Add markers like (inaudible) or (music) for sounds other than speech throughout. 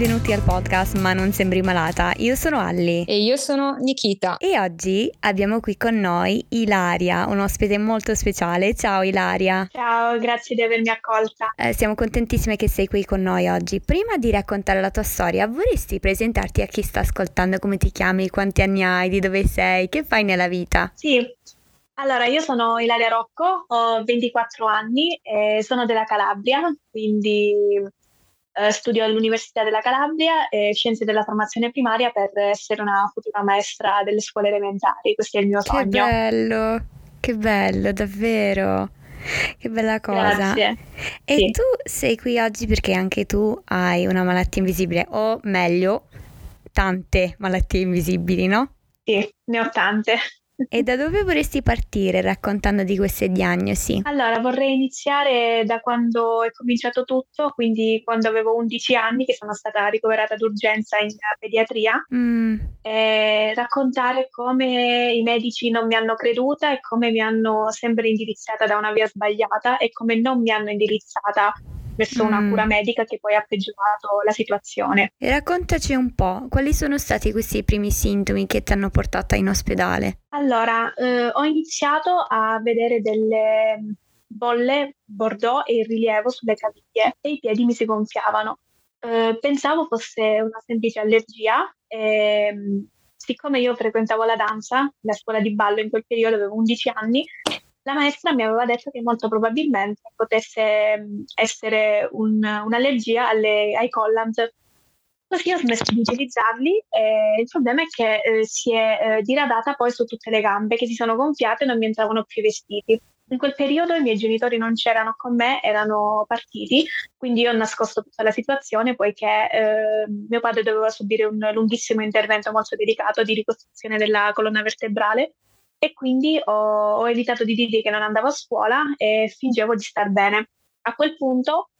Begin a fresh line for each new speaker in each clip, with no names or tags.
benvenuti al podcast Ma non sembri malata. Io sono Alli.
E io sono Nikita.
E oggi abbiamo qui con noi Ilaria, un ospite molto speciale. Ciao Ilaria.
Ciao, grazie di avermi accolta.
Eh, siamo contentissime che sei qui con noi oggi. Prima di raccontare la tua storia, vorresti presentarti a chi sta ascoltando come ti chiami, quanti anni hai, di dove sei, che fai nella vita?
Sì, allora, io sono Ilaria Rocco, ho 24 anni e sono della Calabria, quindi eh, studio all'Università della Calabria e Scienze della Formazione Primaria per essere una futura maestra delle scuole elementari. Questo è il mio sogno.
Che bello, che bello, davvero. Che bella cosa.
Grazie.
E
Sì.
tu sei qui oggi perché anche tu hai una malattia invisibile, o meglio, tante malattie invisibili, no?
Sì, ne ho tante.
E da dove vorresti partire raccontando di queste diagnosi?
Allora, vorrei iniziare da quando è cominciato tutto, quindi quando avevo 11 anni, che sono stata ricoverata d'urgenza in pediatria,
Mm,
e raccontare come i medici non mi hanno creduta e come mi hanno sempre indirizzata da una via sbagliata e come non mi hanno indirizzata verso una
Mm.
cura medica che poi ha peggiorato la situazione.
E raccontaci un po', quali sono stati questi primi sintomi che ti hanno portata in ospedale?
Allora, eh, ho iniziato a vedere delle bolle bordeaux e il rilievo sulle caviglie e i piedi mi si gonfiavano. Eh, pensavo fosse una semplice allergia e mh, siccome io frequentavo la danza, la scuola di ballo in quel periodo avevo 11 anni, la maestra mi aveva detto che molto probabilmente potesse mh, essere un- un'allergia alle- ai collant. Così ho smesso di utilizzarli e il problema è che eh, si è eh, diradata poi su tutte le gambe che si sono gonfiate e non mi entravano più i vestiti. In quel periodo i miei genitori non c'erano con me, erano partiti, quindi io ho nascosto tutta la situazione poiché eh, mio padre doveva subire un lunghissimo intervento molto delicato di ricostruzione della colonna vertebrale e quindi ho, ho evitato di dirgli che non andavo a scuola e fingevo di star bene. A quel punto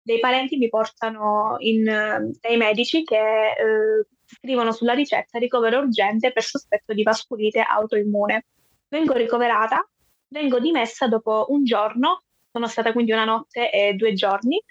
dei parenti mi portano in, dai medici che eh, scrivono sulla ricetta ricovero urgente per sospetto di vasculite autoimmune. Vengo ricoverata, vengo dimessa dopo un giorno, sono stata quindi una notte e due giorni,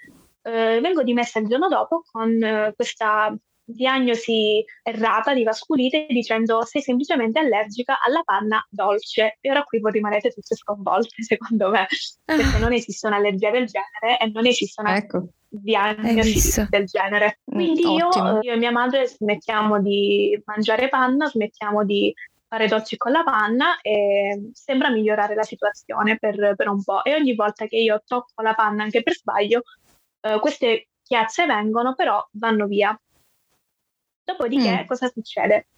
eh, vengo dimessa il giorno dopo con eh, questa diagnosi errata di vasculite dicendo sei semplicemente allergica alla panna dolce. E ora qui voi rimanete tutte sconvolte, secondo me, perché non esiste un'allergia del genere e non esiste una
Ecco.
Diagnosi del genere.
Mm,
Quindi io,
ottimo.
io e mia madre smettiamo di mangiare panna, smettiamo di fare dolci con la panna e sembra migliorare la situazione per, per un po'. E ogni volta che io tocco la panna anche per sbaglio, eh, queste chiazze vengono, però vanno via. Dopodiché
Mm.
cosa succede?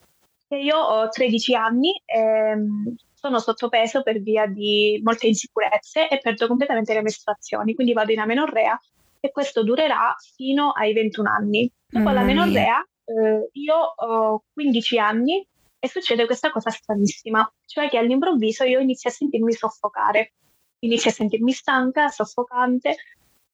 Che io ho 13 anni e mm, sono sottopeso per via di molte insicurezze e perdo completamente le mestruazioni, quindi vado in amenorrea e questo durerà fino ai 21 anni. Dopo
Mamma
la menorrea eh, io ho 15 anni e succede questa cosa stranissima, cioè che all'improvviso io inizio a sentirmi soffocare, inizio a sentirmi stanca, soffocante,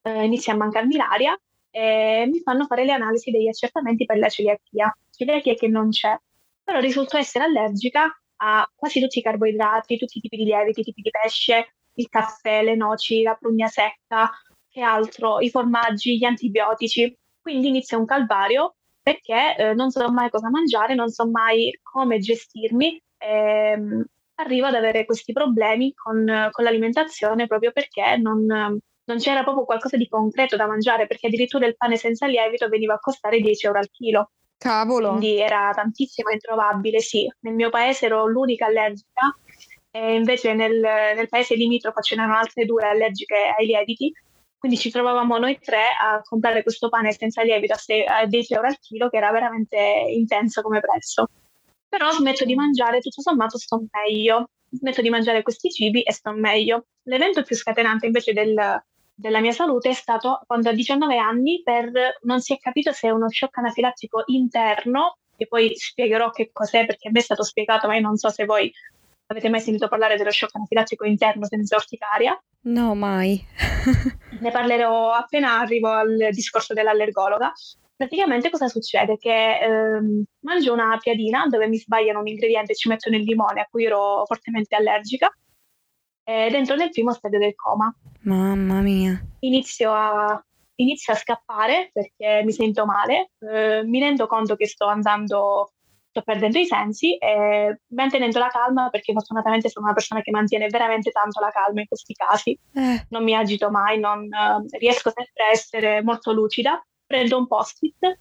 eh, inizia a mancarmi l'aria e mi fanno fare le analisi degli accertamenti per la celiachia, celiachia che non c'è, però risulto essere allergica a quasi tutti i carboidrati, tutti i tipi di lieviti, i tipi di pesce, il caffè, le noci, la prugna secca, che altro, i formaggi, gli antibiotici. Quindi inizia un calvario perché eh, non so mai cosa mangiare, non so mai come gestirmi. ehm, arrivo ad avere questi problemi con, con l'alimentazione proprio perché non, non c'era proprio qualcosa di concreto da mangiare, perché addirittura il pane senza lievito veniva a costare 10 euro al chilo.
Cavolo.
Quindi era tantissimo introvabile, sì. Nel mio paese ero l'unica allergica e invece nel, nel paese limitrofo ce n'erano altre due allergiche ai lieviti. Quindi ci trovavamo noi tre a comprare questo pane senza lievito a, se- a 10 euro al chilo, che era veramente intenso come prezzo. Però smetto di mangiare, tutto sommato sto meglio. Smetto di mangiare questi cibi e sto meglio. L'evento più scatenante invece del- della mia salute è stato quando a 19 anni, per, non si è capito se è uno shock anafilattico interno, che poi spiegherò che cos'è perché a me è stato spiegato, ma io non so se voi avete mai sentito parlare dello shock anafilattico interno senza orticaria.
No, mai. (laughs)
Ne parlerò appena arrivo al discorso dell'allergologa. Praticamente cosa succede? Che ehm, mangio una piadina dove mi sbagliano un ingrediente e ci mettono il limone a cui ero fortemente allergica ed entro nel primo stadio del coma.
Mamma mia.
Inizio a inizio a scappare perché mi sento male, eh, mi rendo conto che sto andando, sto perdendo i sensi e mantenendo la calma perché fortunatamente sono una persona che mantiene veramente tanto la calma in questi casi. Eh. Non mi agito mai, non, eh, riesco sempre a essere molto lucida. Prendo un post-it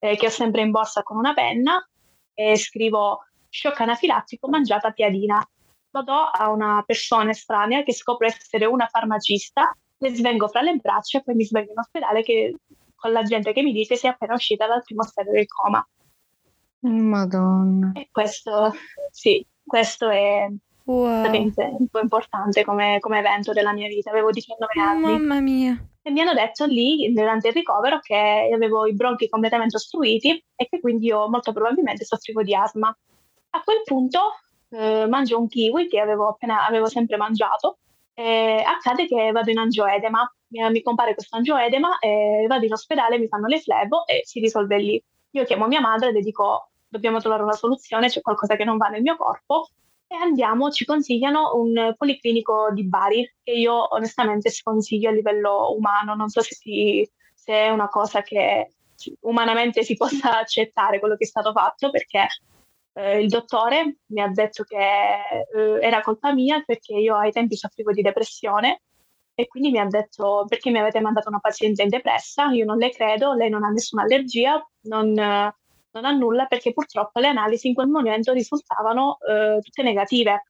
eh, che ho sempre in borsa con una penna e scrivo shock anafilattico mangiata piadina. Lo do a una persona estranea che scopre essere una farmacista, le svengo fra le braccia e poi mi sveglio in ospedale che, con la gente che mi dice sia appena uscita dal primo stadio del coma.
Madonna.
E questo, sì, questo è wow. un po' importante come, come, evento della mia vita. Avevo 19 anni.
Mamma mia.
E mi hanno detto lì, durante il ricovero, che avevo i bronchi completamente ostruiti e che quindi io molto probabilmente soffrivo di asma. A quel punto eh, mangio un kiwi che avevo, appena, avevo sempre mangiato e accade che vado in angioedema. Mi, compare questo angioedema e vado in ospedale, mi fanno le flebo e si risolve lì. Io chiamo mia madre e dico dobbiamo trovare una soluzione, c'è qualcosa che non va nel mio corpo e andiamo, ci consigliano un policlinico di Bari che io onestamente sconsiglio a livello umano, non so se, si, se è una cosa che umanamente si possa accettare quello che è stato fatto perché eh, il dottore mi ha detto che eh, era colpa mia perché io ai tempi soffrivo di depressione e quindi mi ha detto perché mi avete mandato una paziente in depressa, io non le credo, lei non ha nessuna allergia, non, non ha nulla perché purtroppo le analisi in quel momento risultavano eh, tutte negative.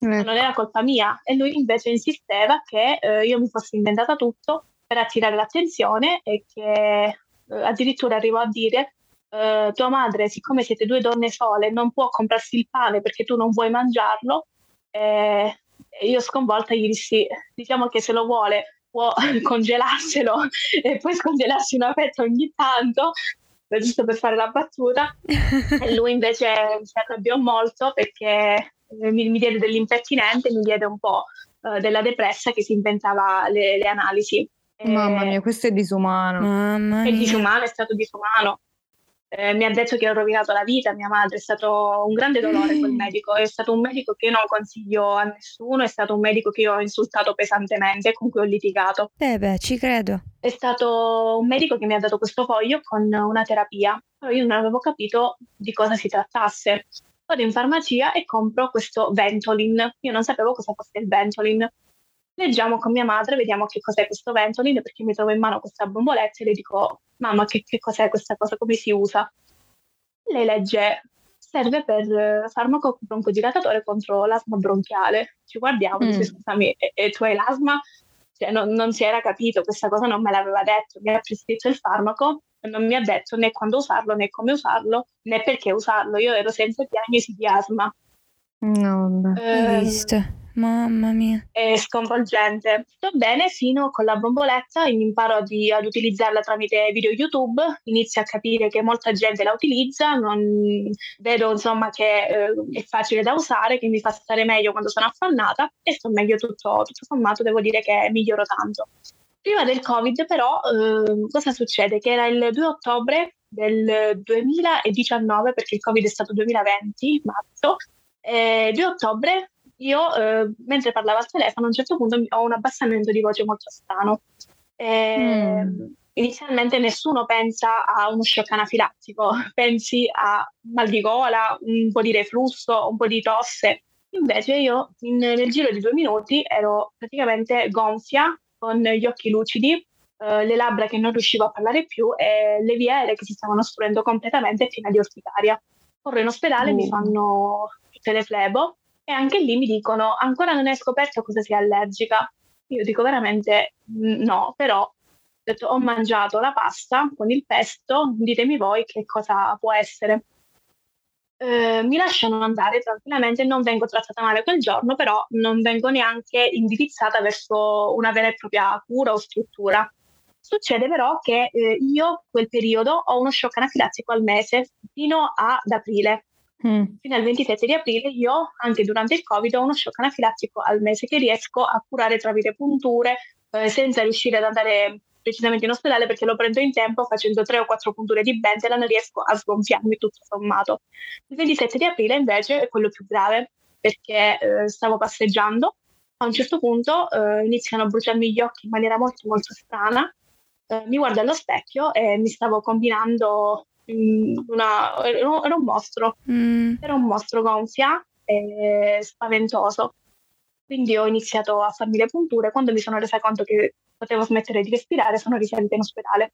Ecco. Non era colpa mia e lui invece insisteva che eh, io mi fossi inventata tutto per attirare l'attenzione e che eh, addirittura arrivò a dire Uh, tua madre, siccome siete due donne sole, non può comprarsi il pane perché tu non vuoi mangiarlo. E io sconvolta gli dissi, diciamo che se lo vuole può (laughs) congelarselo e poi scongelarsi una fetta ogni tanto, giusto per fare la battuta. (laughs) e lui invece si arrabbiò molto perché mi, mi diede dell'impertinente, mi diede un po' uh, della depressa che si inventava le, le analisi.
Mamma mia, questo è disumano.
Mamma
mia. È disumano, è stato disumano eh, mi ha detto che ho rovinato la vita a mia madre, è stato un grande dolore quel mm. medico, è stato un medico che io non consiglio a nessuno, è stato un medico che io ho insultato pesantemente, con cui ho litigato.
Eh beh, ci credo.
È stato un medico che mi ha dato questo foglio con una terapia, però io non avevo capito di cosa si trattasse. Vado in farmacia e compro questo Ventolin, io non sapevo cosa fosse il Ventolin. Leggiamo con mia madre, vediamo che cos'è questo Ventolin, perché mi trovo in mano questa bomboletta e le dico mamma che, che cos'è questa cosa, come si usa? Lei legge serve per farmaco broncodilatatore contro l'asma bronchiale. Ci guardiamo, mm. dice scusami, e, e, tu hai l'asma? Cioè, non, non, si era capito, questa cosa non me l'aveva detto, mi ha prescritto il farmaco e non mi ha detto né quando usarlo né come usarlo né perché usarlo. Io ero senza diagnosi di asma.
No,
eh, visto. Mamma mia.
È sconvolgente. Sto bene fino con la bomboletta, imparo di, ad utilizzarla tramite video YouTube, inizio a capire che molta gente la utilizza, non, vedo insomma che eh, è facile da usare, che mi fa stare meglio quando sono affannata e sto meglio tutto, tutto sommato, devo dire che miglioro tanto. Prima del Covid però eh, cosa succede? Che era il 2 ottobre del 2019, perché il Covid è stato 2020, marzo, eh, 2 ottobre io eh, mentre parlavo al telefono a un certo punto ho un abbassamento di voce molto strano. E, mm. Inizialmente nessuno pensa a uno shock anafilattico, (laughs) pensi a mal di gola, un po' di reflusso, un po' di tosse. Invece io in, nel giro di due minuti ero praticamente gonfia, con gli occhi lucidi, eh, le labbra che non riuscivo a parlare più e le vie aeree che si stavano ostruendo completamente piena di orticaria. Corro in ospedale, mm. mi fanno tutte le flebo e anche lì mi dicono ancora non è scoperto cosa sia allergica. Io dico veramente no, però ho detto ho mangiato la pasta con il pesto, ditemi voi che cosa può essere. Eh, mi lasciano andare tranquillamente, non vengo trattata male quel giorno, però non vengo neanche indirizzata verso una vera e propria cura o struttura. Succede però che eh, io quel periodo ho uno shock anafilattico al mese fino ad aprile Mm. Fino al 27 di aprile io, anche durante il Covid, ho uno shock anafilattico al mese che riesco a curare tramite punture eh, senza riuscire ad andare precisamente in ospedale perché lo prendo in tempo facendo tre o quattro punture di Benzelan riesco a sgonfiarmi tutto sommato. Il 27 di aprile invece è quello più grave perché eh, stavo passeggiando, a un certo punto eh, iniziano a bruciarmi gli occhi in maniera molto molto strana eh, mi guardo allo specchio e mi stavo combinando una, era un mostro, mm. era un mostro gonfia e spaventoso. Quindi ho iniziato a farmi le punture. Quando mi sono resa conto che potevo smettere di respirare, sono risalita in ospedale.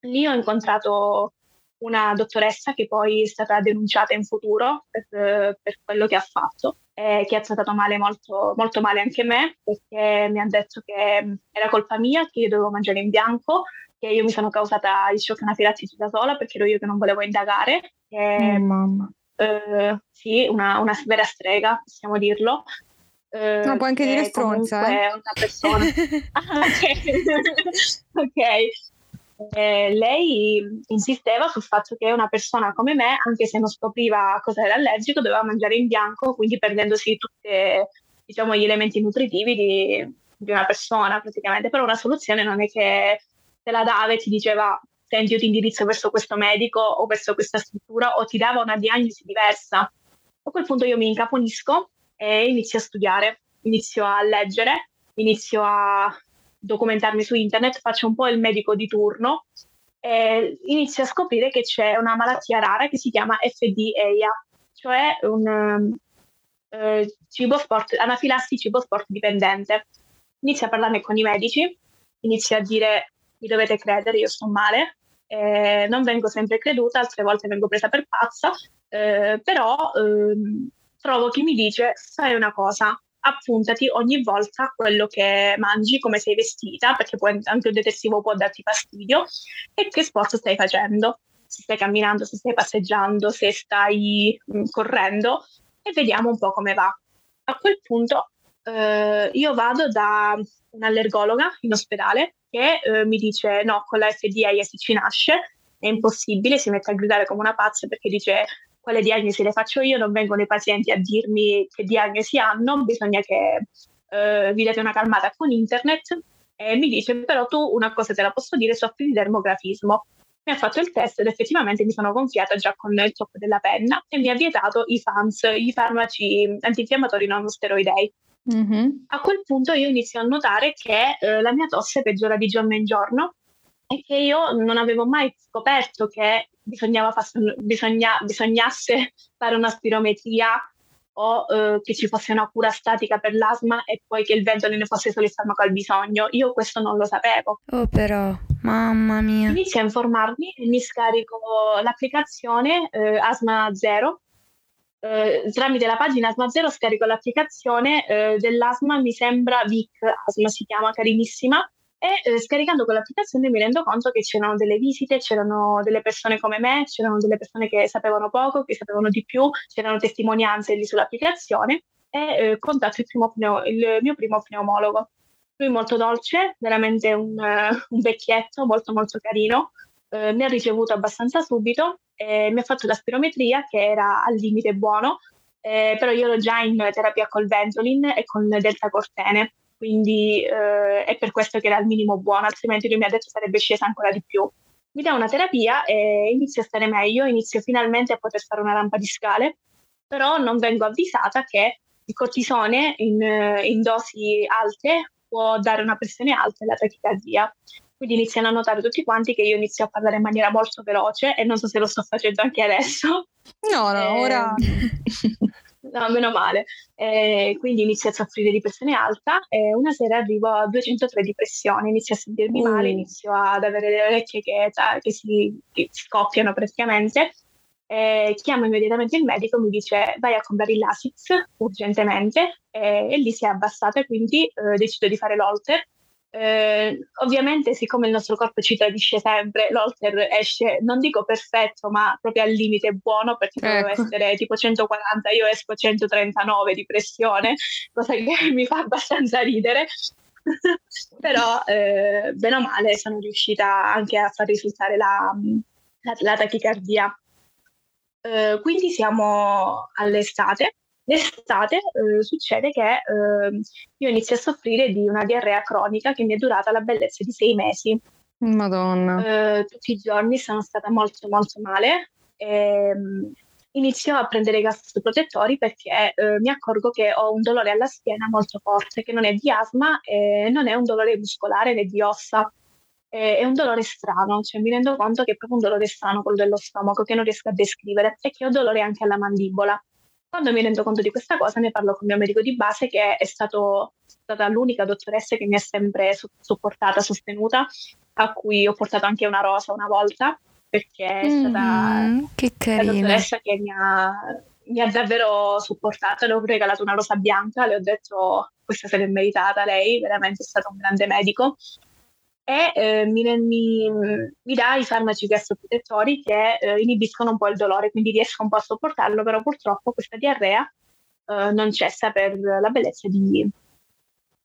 Lì ho incontrato una dottoressa che poi è stata denunciata in futuro per, per quello che ha fatto, e che ha trattato male molto, molto male anche me, perché mi ha detto che era colpa mia, che io dovevo mangiare in bianco, che io mi sono causata il shock anafilattici da sola perché ero io che non volevo indagare.
E, oh, mamma.
Eh, sì, una, una vera strega, possiamo dirlo.
Eh, no, puoi anche dire stronza.
Eh? Una persona. (laughs) ah, ok. (laughs) ok. Eh, lei insisteva sul fatto che una persona come me, anche se non scopriva cosa era allergico, doveva mangiare in bianco, quindi perdendosi tutti diciamo, gli elementi nutritivi di, di, una persona praticamente. Però una soluzione non è che la dava e ti diceva senti io ti indirizzo verso questo medico o verso questa struttura o ti dava una diagnosi diversa. A quel punto io mi incaponisco e inizio a studiare, inizio a leggere, inizio a documentarmi su internet, faccio un po' il medico di turno e inizio a scoprire che c'è una malattia rara che si chiama FDAIA, cioè un uh, cibo sport, anafilassi cibo sport dipendente. Inizio a parlarne con i medici, inizio a dire mi dovete credere, io sto male, eh, non vengo sempre creduta, altre volte vengo presa per pazza, eh, però ehm, trovo chi mi dice, sai una cosa, appuntati ogni volta quello che mangi, come sei vestita, perché poi anche un detersivo può darti fastidio, e che sport stai facendo, se stai camminando, se stai passeggiando, se stai mh, correndo, e vediamo un po' come va. A quel punto eh, io vado da un'allergologa in ospedale che eh, mi dice no, con la FDA si ci nasce, è impossibile, si mette a gridare come una pazza perché dice quale diagnosi le faccio io, non vengono i pazienti a dirmi che diagnosi hanno, bisogna che eh, vi date una calmata con internet e mi dice però tu una cosa te la posso dire, soffri di dermografismo. Mi ha fatto il test ed effettivamente mi sono gonfiata già con il tocco della penna e mi ha vietato i FANS, i farmaci antinfiammatori non steroidei. Mm-hmm. A quel punto io inizio a notare che eh, la mia tosse peggiora di giorno in giorno e che io non avevo mai scoperto che far, bisogna, bisognasse (laughs) fare una spirometria o eh, che ci fosse una cura statica per l'asma e poi che il vento ne fosse solo il farmaco al bisogno. Io questo non lo sapevo.
Oh però, mamma mia.
Inizio a informarmi e mi scarico l'applicazione eh, Asma Zero eh, tramite la pagina Asma Zero scarico l'applicazione eh, dell'asma, mi sembra Vic Asma si chiama, carinissima, e eh, scaricando quell'applicazione mi rendo conto che c'erano delle visite, c'erano delle persone come me, c'erano delle persone che sapevano poco, che sapevano di più, c'erano testimonianze lì sull'applicazione e eh, contatto il, pneu- il, mio primo pneumologo. Lui molto dolce, veramente un, uh, un vecchietto molto molto carino, eh, mi ha ricevuto abbastanza subito e mi ha fatto la spirometria che era al limite buono, eh, però io ero già in terapia col Ventolin e con delta-cortene, quindi eh, è per questo che era al minimo buono, altrimenti lui mi ha detto sarebbe scesa ancora di più. Mi dà una terapia e inizio a stare meglio, inizio finalmente a poter fare una rampa di scale, però non vengo avvisata che il cortisone in, in dosi alte può dare una pressione alta e la tachicardia. Quindi iniziano a notare tutti quanti che io inizio a parlare in maniera molto veloce e non so se lo sto facendo anche adesso.
No, no, eh, ora... (laughs)
no, meno male. Eh, quindi inizio a soffrire di pressione alta e una sera arrivo a 203 di pressione, inizio a sentirmi uh. male, inizio ad avere le orecchie che, che, si, che scoppiano praticamente. Eh, chiamo immediatamente il medico, mi dice vai a comprare il Lasix urgentemente e, e lì si è abbassata, quindi eh, decido di fare l'Olter eh, ovviamente, siccome il nostro corpo ci tradisce sempre, l'Holter esce, non dico perfetto, ma proprio al limite buono perché ecco. doveva essere tipo 140, io esco 139 di pressione, cosa che (laughs) mi fa abbastanza ridere. (laughs) Però, eh, bene o male, sono riuscita anche a far risultare la, la, la tachicardia. Eh, quindi siamo all'estate L'estate eh, succede che eh, io inizio a soffrire di una diarrea cronica che mi è durata la bellezza di sei mesi.
Madonna.
Eh, tutti i giorni sono stata molto molto male. E, ehm, inizio a prendere gas protettori perché eh, mi accorgo che ho un dolore alla schiena molto forte, che non è di asma e non è un dolore muscolare né di ossa. è un dolore strano, cioè mi rendo conto che è proprio un dolore strano quello dello stomaco che non riesco a descrivere e che ho dolore anche alla mandibola. Quando mi rendo conto di questa cosa ne parlo con il mio medico di base che è stato, stata l'unica dottoressa che mi ha sempre supportata, sostenuta, a cui ho portato anche una rosa una volta perché è stata
mm, che
la dottoressa che mi ha, mi ha davvero supportata, le ho regalato una rosa bianca, le ho detto questa se l'è meritata lei, veramente è stato un grande medico e eh, mi, mi, mi, dà i farmaci gastroprotettori che eh, inibiscono un po' il dolore, quindi riesco un po' a sopportarlo, però purtroppo questa diarrea eh, non cessa per la bellezza di,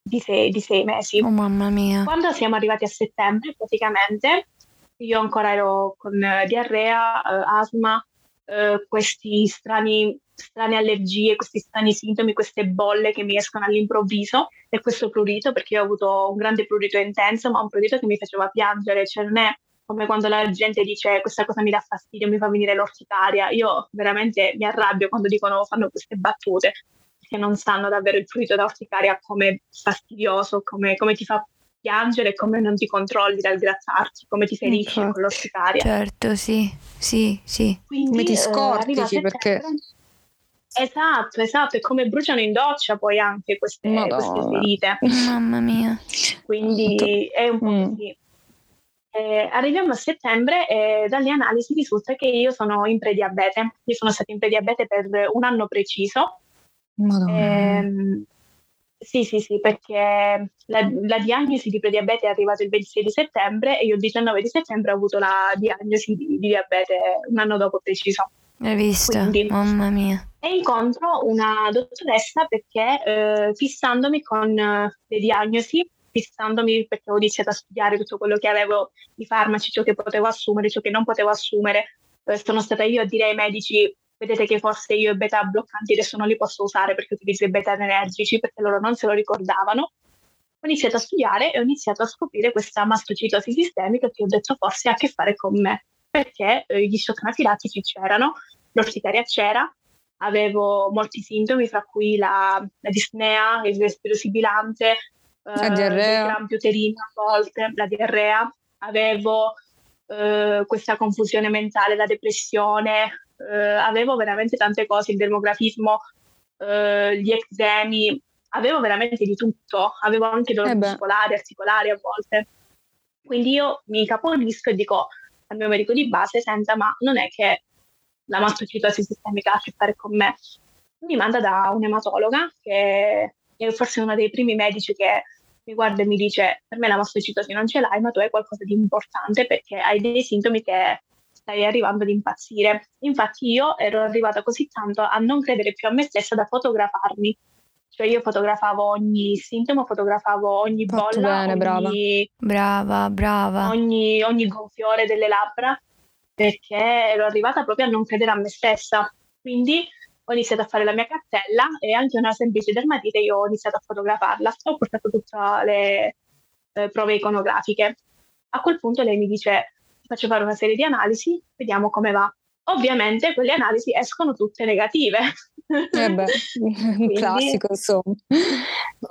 di, sei, di, sei, mesi.
Oh mamma mia.
Quando siamo arrivati a settembre, praticamente, io ancora ero con diarrea, eh, asma, eh, questi strani strane allergie, questi strani sintomi, queste bolle che mi escono all'improvviso e questo prurito, perché io ho avuto un grande prurito intenso, ma un prurito che mi faceva piangere, cioè non è come quando la gente dice questa cosa mi dà fastidio, mi fa venire l'orticaria. Io veramente mi arrabbio quando dicono, fanno queste battute, perché non sanno davvero il prurito da orticaria come fastidioso, come, come ti fa piangere, come non ti controlli dal grattarti, come ti ferisci ecco. con l'orticaria.
Certo, sì, sì, sì.
Quindi, come ti scortici, eh, perché...
Esatto, esatto, e come bruciano in doccia poi anche queste, queste ferite.
Mamma mia.
Quindi è un po' mm. così. Eh, arriviamo a settembre e dalle analisi risulta che io sono in prediabete. Io sono stata in prediabete per un anno preciso. Eh, sì, sì, sì, perché la, la, diagnosi di prediabete è arrivata il 26 di settembre e io il 19 di settembre ho avuto la diagnosi di, di diabete un anno dopo preciso.
Hai visto? Quindi, Mamma mia.
E incontro una dottoressa perché eh, fissandomi con eh, le diagnosi, fissandomi perché ho iniziato a studiare tutto quello che avevo, i farmaci, ciò che potevo assumere, ciò che non potevo assumere, eh, sono stata io a dire ai medici vedete che forse io i beta bloccanti adesso non li posso usare perché utilizzo i beta energici perché loro non se lo ricordavano. Ho iniziato a studiare e ho iniziato a scoprire questa mastocitosi sistemica che ho detto forse ha a che fare con me perché eh, gli shock anafilattici c'erano, l'orticaria c'era, avevo molti sintomi, fra cui la, la disnea, il respiro sibilante,
la eh, diarrea,
uterini a volte, la diarrea, avevo eh, questa confusione mentale, la depressione, eh, avevo veramente tante cose, il dermografismo, eh, gli eczemi, avevo veramente di tutto, avevo anche dolori muscolari, articolari a volte. Quindi io mi caponisco e dico, al mio medico di base, senta, ma non è che la mastocitosi sistemica ha a che fare con me. Mi manda da un'ematologa che è forse uno dei primi medici che mi guarda e mi dice per me la mastocitosi non ce l'hai, ma tu hai qualcosa di importante perché hai dei sintomi che stai arrivando ad impazzire. Infatti io ero arrivata così tanto a non credere più a me stessa da fotografarmi cioè io fotografavo ogni sintomo, fotografavo ogni Fatto bolla, bene,
ogni, brava. brava, brava.
Ogni, ogni gonfiore delle labbra, perché ero arrivata proprio a non credere a me stessa. Quindi ho iniziato a fare la mia cartella e anche una semplice dermatite io ho iniziato a fotografarla. Ho portato tutte le eh, prove iconografiche. A quel punto lei mi dice faccio fare una serie di analisi, vediamo come va. Ovviamente quelle analisi escono tutte negative.
Eh beh, (laughs) un classico insomma.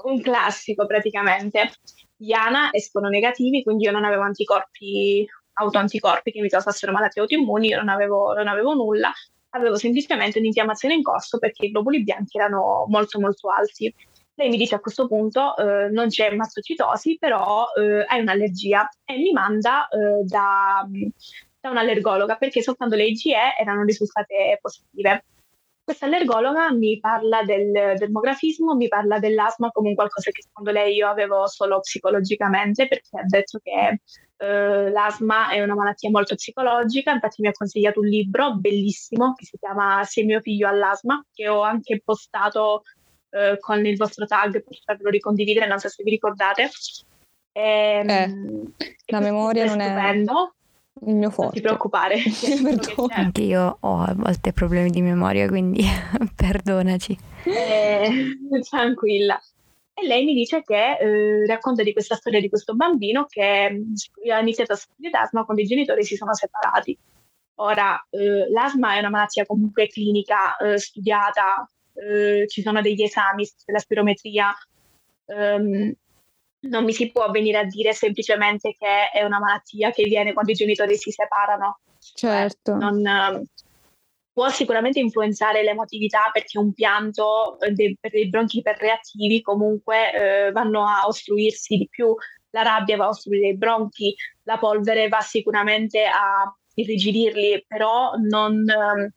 Un classico praticamente. Iana escono negativi, quindi io non avevo anticorpi, autoanticorpi che mi causassero malattie autoimmuni, io non avevo, non avevo nulla, avevo semplicemente un'infiammazione in corso perché i globuli bianchi erano molto molto alti. Lei mi dice a questo punto eh, non c'è mastocitosi, però eh, hai un'allergia e mi manda eh, da, da un'allergologa perché soltanto le IgE erano risultate positive. Questa allergologa mi parla del demografismo, mi parla dell'asma come qualcosa che secondo lei io avevo solo psicologicamente perché ha detto che eh, l'asma è una malattia molto psicologica, infatti mi ha consigliato un libro bellissimo che si chiama Se mio figlio ha l'asma, che ho anche postato eh, con il vostro tag per farvelo ricondividere, non so se vi ricordate.
E, ehm, eh, la memoria non è stupendo il mio forte.
Non ti preoccupare. (laughs)
Anche io ho a volte problemi di memoria, quindi (laughs) perdonaci.
Eh, (laughs) tranquilla. E lei mi dice che eh, racconta di questa storia di questo bambino che mm, ha iniziato a soffrire d'asma quando i genitori si sono separati. Ora, eh, l'asma è una malattia comunque clinica, eh, studiata, eh, ci sono degli esami, la spirometria, ehm, non mi si può venire a dire semplicemente che è una malattia che viene quando i genitori si separano.
Certo.
Cioè, non, può sicuramente influenzare l'emotività perché un pianto eh, de, per dei bronchi iperreattivi comunque eh, vanno a ostruirsi di più, la rabbia va a ostruire i bronchi, la polvere va sicuramente a irrigidirli, però non, ehm,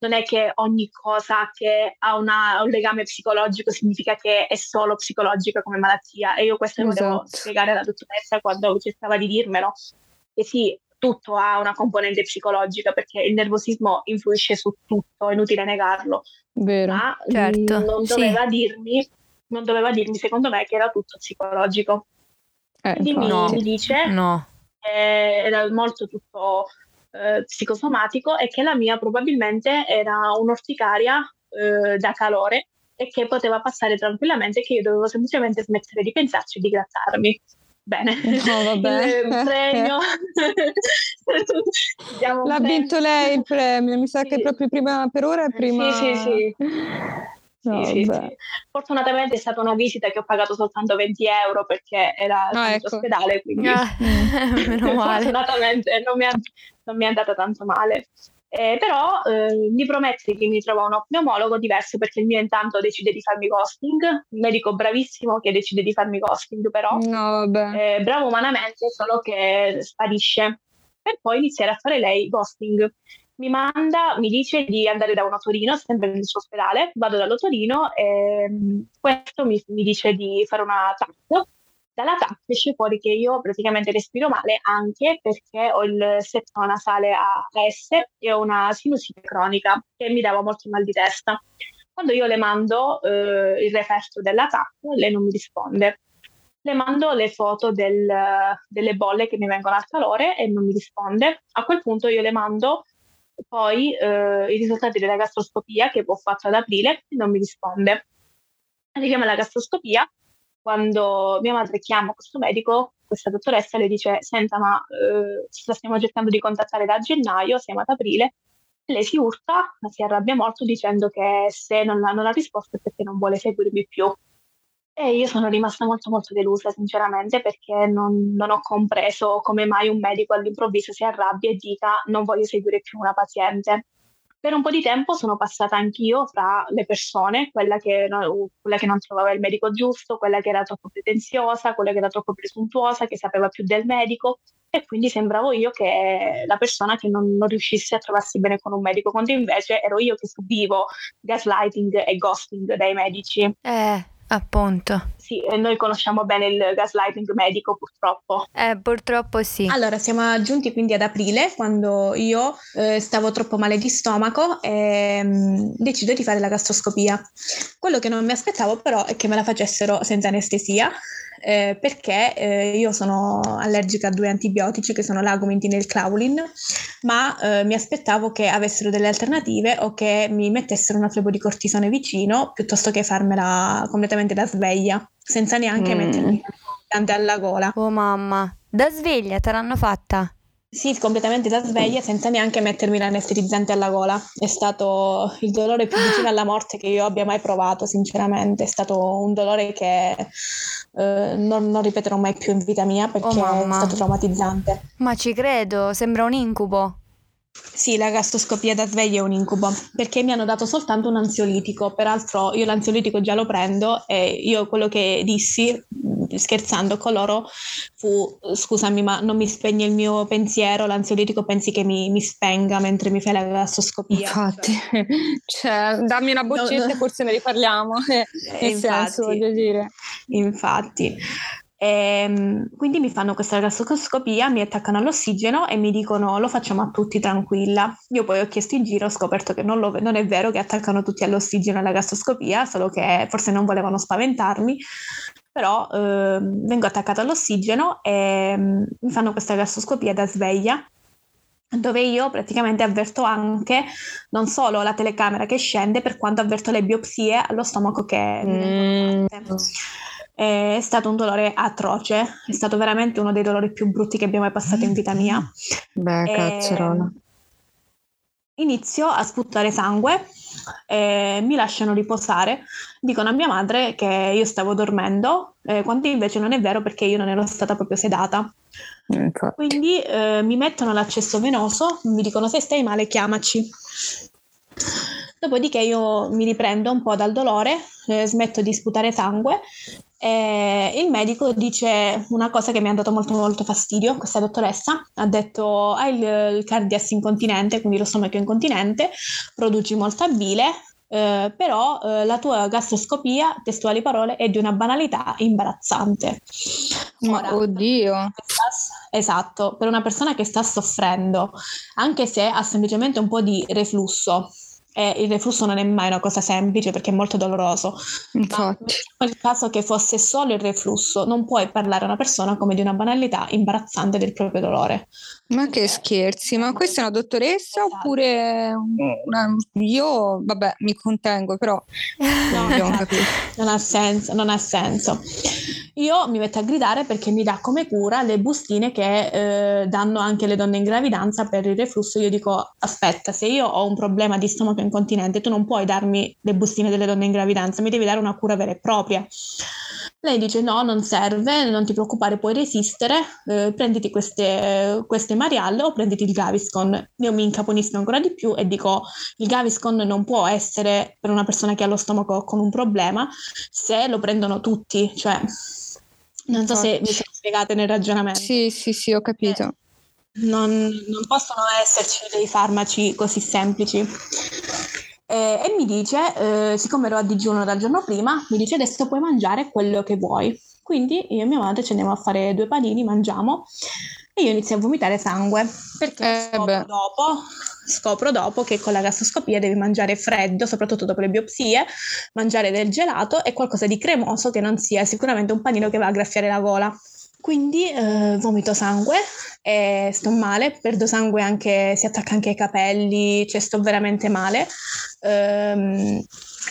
non è che ogni cosa che ha una, un legame psicologico significa che è solo psicologica come malattia. E io questo esatto. lo volevo spiegare alla dottoressa quando cercava di dirmelo. E sì, tutto ha una componente psicologica perché il nervosismo influisce su tutto, è inutile negarlo.
Vero.
Ma certo. non, doveva sì. dirmi, non doveva dirmi, secondo me, che era tutto psicologico. Eh, Quindi mi, no. mi, dice
no.
che era molto tutto eh, psicosomatico e che la mia probabilmente era un'orticaria eh, da calore e che poteva passare tranquillamente, che io dovevo semplicemente smettere di pensarci e di grattarmi. Bene, (laughs)
no, vabbè.
il premio. (laughs)
L'ha vinto lei il premio, mi sa sì. che proprio prima per ora è prima.
Sì, sì, sì. No, sì, sì, Fortunatamente è stata una visita che ho pagato soltanto 20 euro perché era no, ecco. ospedale, quindi ah, (laughs) (laughs)
meno male.
fortunatamente non mi, è, non mi, è, andata tanto male. Eh, però eh, mi promette che mi trova un pneumologo diverso perché il mio intanto decide di farmi ghosting, un medico bravissimo che decide di farmi ghosting però,
no,
eh, bravo umanamente, solo che sparisce per poi iniziare a fare lei ghosting mi manda, mi dice di andare da un otorino, sempre nel suo ospedale, vado dall'otorino e mm, questo mi, mi dice di fare una TAC. Dalla TAC esce fuori che io praticamente respiro male anche perché ho il setto nasale a S e ho una sinusite cronica che mi dava molto mal di testa. Quando io le mando eh, il referto della TAC, lei non mi risponde le mando le foto del, delle bolle che mi vengono al calore e non mi risponde. A quel punto io le mando poi eh, i risultati della gastroscopia che ho fatto ad aprile non mi risponde. Arriviamo alla gastroscopia, quando mia madre chiama questo medico, questa dottoressa le dice senta ma eh, stiamo cercando di contattare da gennaio, siamo ad aprile, lei si urta, si arrabbia molto dicendo che se non, non ha risposto è perché non vuole seguirmi più. E io sono rimasta molto molto delusa sinceramente perché non, non, ho compreso come mai un medico all'improvviso si arrabbia e dica non voglio seguire più una paziente. Per un po' di tempo sono passata anch'io fra le persone, quella che, quella che non trovava il medico giusto, quella che era troppo pretenziosa, quella che era troppo presuntuosa, che sapeva più del medico e quindi sembravo io che la persona che non, non riuscisse a trovarsi bene con un medico, quando invece ero io che subivo gaslighting e ghosting dai medici.
Eh Appunto.
Sì, noi conosciamo bene il gaslighting medico purtroppo.
Eh, purtroppo sì.
Allora, siamo giunti quindi ad aprile, quando io eh, stavo troppo male di stomaco e mh, mm, decido di fare la gastroscopia. Quello che non mi aspettavo però è che me la facessero senza anestesia, eh, perché eh, io sono allergica a due antibiotici che sono l'Agomentin e il Claulin, ma eh, mi aspettavo che avessero delle alternative o che mi mettessero una flebo di cortisone vicino piuttosto che farmela completamente da sveglia, senza neanche mm. mettermi alla gola.
Oh mamma, da sveglia te l'hanno fatta?
Sì, completamente da sveglia senza neanche mettermi l'anestetizzante alla gola. È stato il dolore più vicino (gasps) alla morte che io abbia mai provato, sinceramente. È stato un dolore che eh, non, non, ripeterò mai più in vita mia perché oh, è stato traumatizzante.
Ma ci credo, sembra un incubo.
Sì, la gastroscopia da sveglia è un incubo perché mi hanno dato soltanto un ansiolitico. Peraltro, io l'ansiolitico già lo prendo e io quello che dissi scherzando con loro fu scusami ma non mi spegne il mio pensiero, l'ansiolitico pensi che mi, mi spenga mentre mi fai la gastroscopia.
Infatti, cioè, (laughs) cioè dammi una boccetta no, no. forse ne riparliamo, (laughs) eh, nel infatti, senso voglio dire.
Infatti. E, ehm, quindi mi fanno questa gastroscopia, mi attaccano all'ossigeno e mi dicono lo facciamo a tutti tranquilla. Io poi ho chiesto in giro, ho scoperto che non, lo, non è vero che attaccano tutti all'ossigeno alla gastroscopia, solo che forse non volevano spaventarmi però eh, vengo attaccata all'ossigeno e mm, mi fanno questa gastroscopia da sveglia dove io praticamente avverto anche non solo la telecamera che scende per quanto avverto le biopsie allo stomaco che mm. È stato un dolore atroce, è stato veramente uno dei dolori più brutti che abbiamo mai passato in vita mia.
Beh, cazzarola.
inizio a sputare sangue, eh, mi lasciano riposare, dicono a mia madre che io stavo dormendo, eh, quando invece non è vero perché io non ero stata proprio sedata. Infatti. Quindi eh, mi mettono l'accesso venoso, mi dicono se stai male chiamaci. Dopodiché io mi riprendo un po' dal dolore, eh, smetto di sputare sangue e il medico dice una cosa che mi ha dato molto molto fastidio, questa dottoressa ha detto hai il, il cardias incontinente, quindi lo stomaco incontinente, produci molta bile, eh, però eh, la tua gastroscopia, testuali parole, è di una banalità imbarazzante.
Ora, oddio.
esatto, per una persona che sta soffrendo, anche se ha semplicemente un po' di reflusso, e il reflusso non è mai una cosa semplice perché è molto doloroso. Infatti. Ma nel caso che fosse solo il reflusso, non puoi parlare a una persona come di una banalità imbarazzante del proprio dolore.
Ma che scherzi, ma questa è una dottoressa oppure una... io, vabbè, mi contengo, però
no, (laughs) non ha senso, non ha senso. Io mi metto a gridare perché mi dà come cura le bustine che eh, danno anche le donne in gravidanza per il reflusso. Io dico, aspetta, se io ho un problema di stomaco incontinente, tu non puoi darmi le bustine delle donne in gravidanza, mi devi dare una cura vera e propria. Lei dice no, non serve, non ti preoccupare, puoi resistere, eh, prenditi queste, queste Marialle o prenditi il Gaviscon. Io mi incaponisco ancora di più e dico il Gaviscon non può essere per una persona che ha lo stomaco con un problema se lo prendono tutti, cioè non so se mi sono spiegate nel ragionamento.
Sì, sì, sì, ho capito. Eh,
non, non possono esserci dei farmaci così semplici. Eh, e mi dice, eh, siccome ero a digiuno dal giorno prima, mi dice adesso puoi mangiare quello che vuoi. Quindi io e mia madre ci andiamo a fare due panini, mangiamo e io inizio a vomitare sangue perché eh scopro, dopo, scopro dopo che con la gastroscopia devi mangiare freddo, soprattutto dopo le biopsie, mangiare del gelato e qualcosa di cremoso che non sia sicuramente un panino che va a graffiare la gola. Quindi eh, vomito sangue e sto male, perdo sangue anche, si attacca anche ai capelli, cioè sto veramente male. Ehm,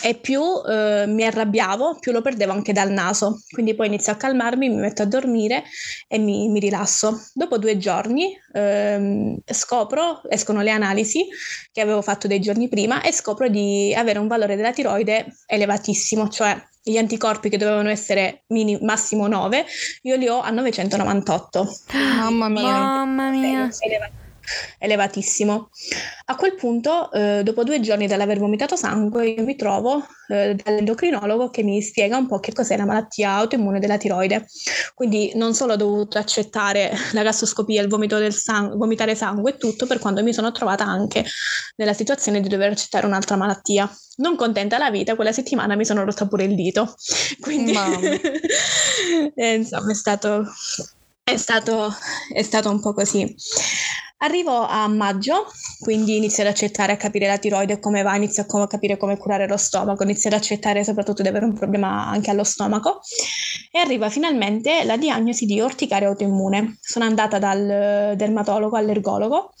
e più eh, mi arrabbiavo, più lo perdevo anche dal naso. Quindi poi inizio a calmarmi, mi metto a dormire e mi, mi rilasso. Dopo due giorni ehm, scopro, escono le analisi che avevo fatto dei giorni prima e scopro di avere un valore della tiroide elevatissimo, cioè gli anticorpi che dovevano essere mini, massimo 9, io li ho a 998.
Mamma mia.
Mamma mia.
Elevatissimo elevatissimo. A quel punto, eh, dopo due giorni dall'aver vomitato sangue, io mi trovo eh, dall'endocrinologo che mi spiega un po' che cos'è la malattia autoimmune della tiroide. Quindi non solo ho dovuto accettare la gastroscopia, il vomito del sangue, vomitare sangue e tutto, per quando mi sono trovata anche nella situazione di dover accettare un'altra malattia. Non contenta la vita, quella settimana mi sono rotta pure il dito. (laughs) Quindi, (laughs) eh, insomma, è stato, è stato, è stato un po' così. Arrivo a maggio, quindi inizio ad accettare, a capire la tiroide come va, inizio a capire come curare lo stomaco, inizio ad accettare soprattutto di avere un problema anche allo stomaco e arriva finalmente la diagnosi di orticaria autoimmune. Sono andata dal dermatologo allergologo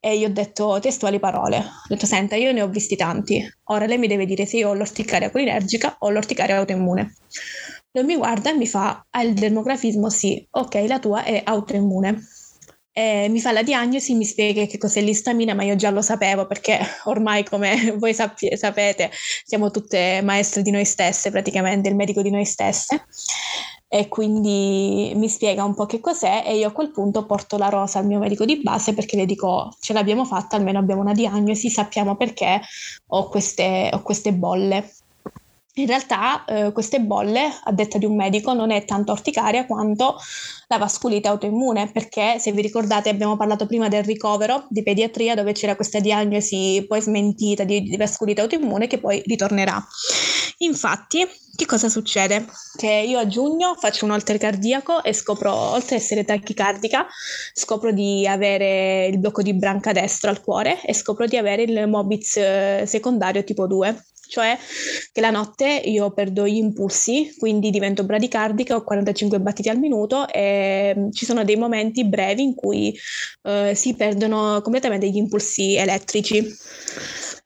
e gli ho detto testuali parole. Ho detto, senta, io ne ho visti tanti. Ora lei mi deve dire se io ho l'orticaria colinergica o l'orticaria autoimmune. Lui mi guarda e mi fa, ha il dermografismo? Sì. Ok, la tua è autoimmune eh, mi fa la diagnosi, mi spiega che cos'è l'istamina, ma io già lo sapevo perché ormai, come (laughs) voi sap- sapete, siamo tutte maestre di noi stesse, praticamente il medico di noi stesse. E quindi mi spiega un po' che cos'è e io a quel punto porto la rosa al mio medico di base perché le dico ce l'abbiamo fatta, almeno abbiamo una diagnosi, sappiamo perché ho queste, ho queste bolle. In realtà eh, queste bolle, a detta di un medico, non è tanto orticaria quanto la vasculite autoimmune, perché se vi ricordate abbiamo parlato prima del ricovero di pediatria dove c'era questa diagnosi poi smentita di, di vasculite autoimmune che poi ritornerà. Infatti, che cosa succede? Che io a giugno faccio un holter cardiaco e scopro, oltre ad essere tachicardica, scopro di avere il blocco di branca destro al cuore e scopro di avere il Mobitz eh, secondario tipo 2 cioè che la notte io perdo gli impulsi, quindi divento bradicardica, ho 45 battiti al minuto e mm, ci sono dei momenti brevi in cui eh, si perdono completamente gli impulsi elettrici.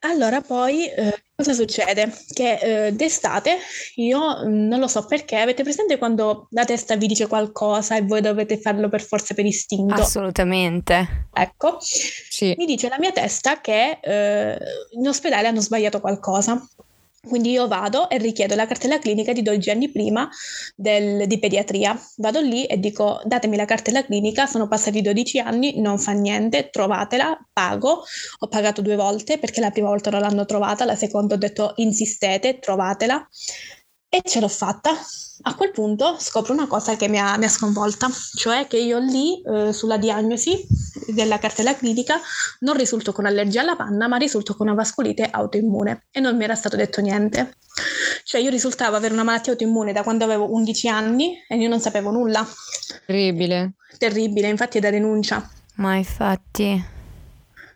Allora, poi eh, cosa succede? Che eh, d'estate io mm, non lo so perché, avete presente quando la testa vi dice qualcosa e voi dovete farlo per forza per istinto?
Assolutamente.
Ecco,
Sì.
mi dice la mia testa che eh, in ospedale hanno sbagliato qualcosa. Quindi io vado e richiedo la cartella clinica di 12 anni prima del- di pediatria. Vado lì e dico datemi la cartella clinica, sono passati 12 anni, non fa niente, trovatela, pago. Ho pagato due volte perché la prima volta non l'hanno trovata, la seconda ho detto insistete, trovatela. E ce l'ho fatta. A quel punto scopro una cosa che mi ha, mi ha sconvolta, cioè che io lì eh, sulla diagnosi della cartella clinica non risulto con allergia alla panna, ma risulto con una vascolite autoimmune e non mi era stato detto niente. Cioè io risultavo avere una malattia autoimmune da quando avevo 11 anni e io non sapevo nulla.
Terribile.
Terribile, infatti è da denuncia.
Ma infatti.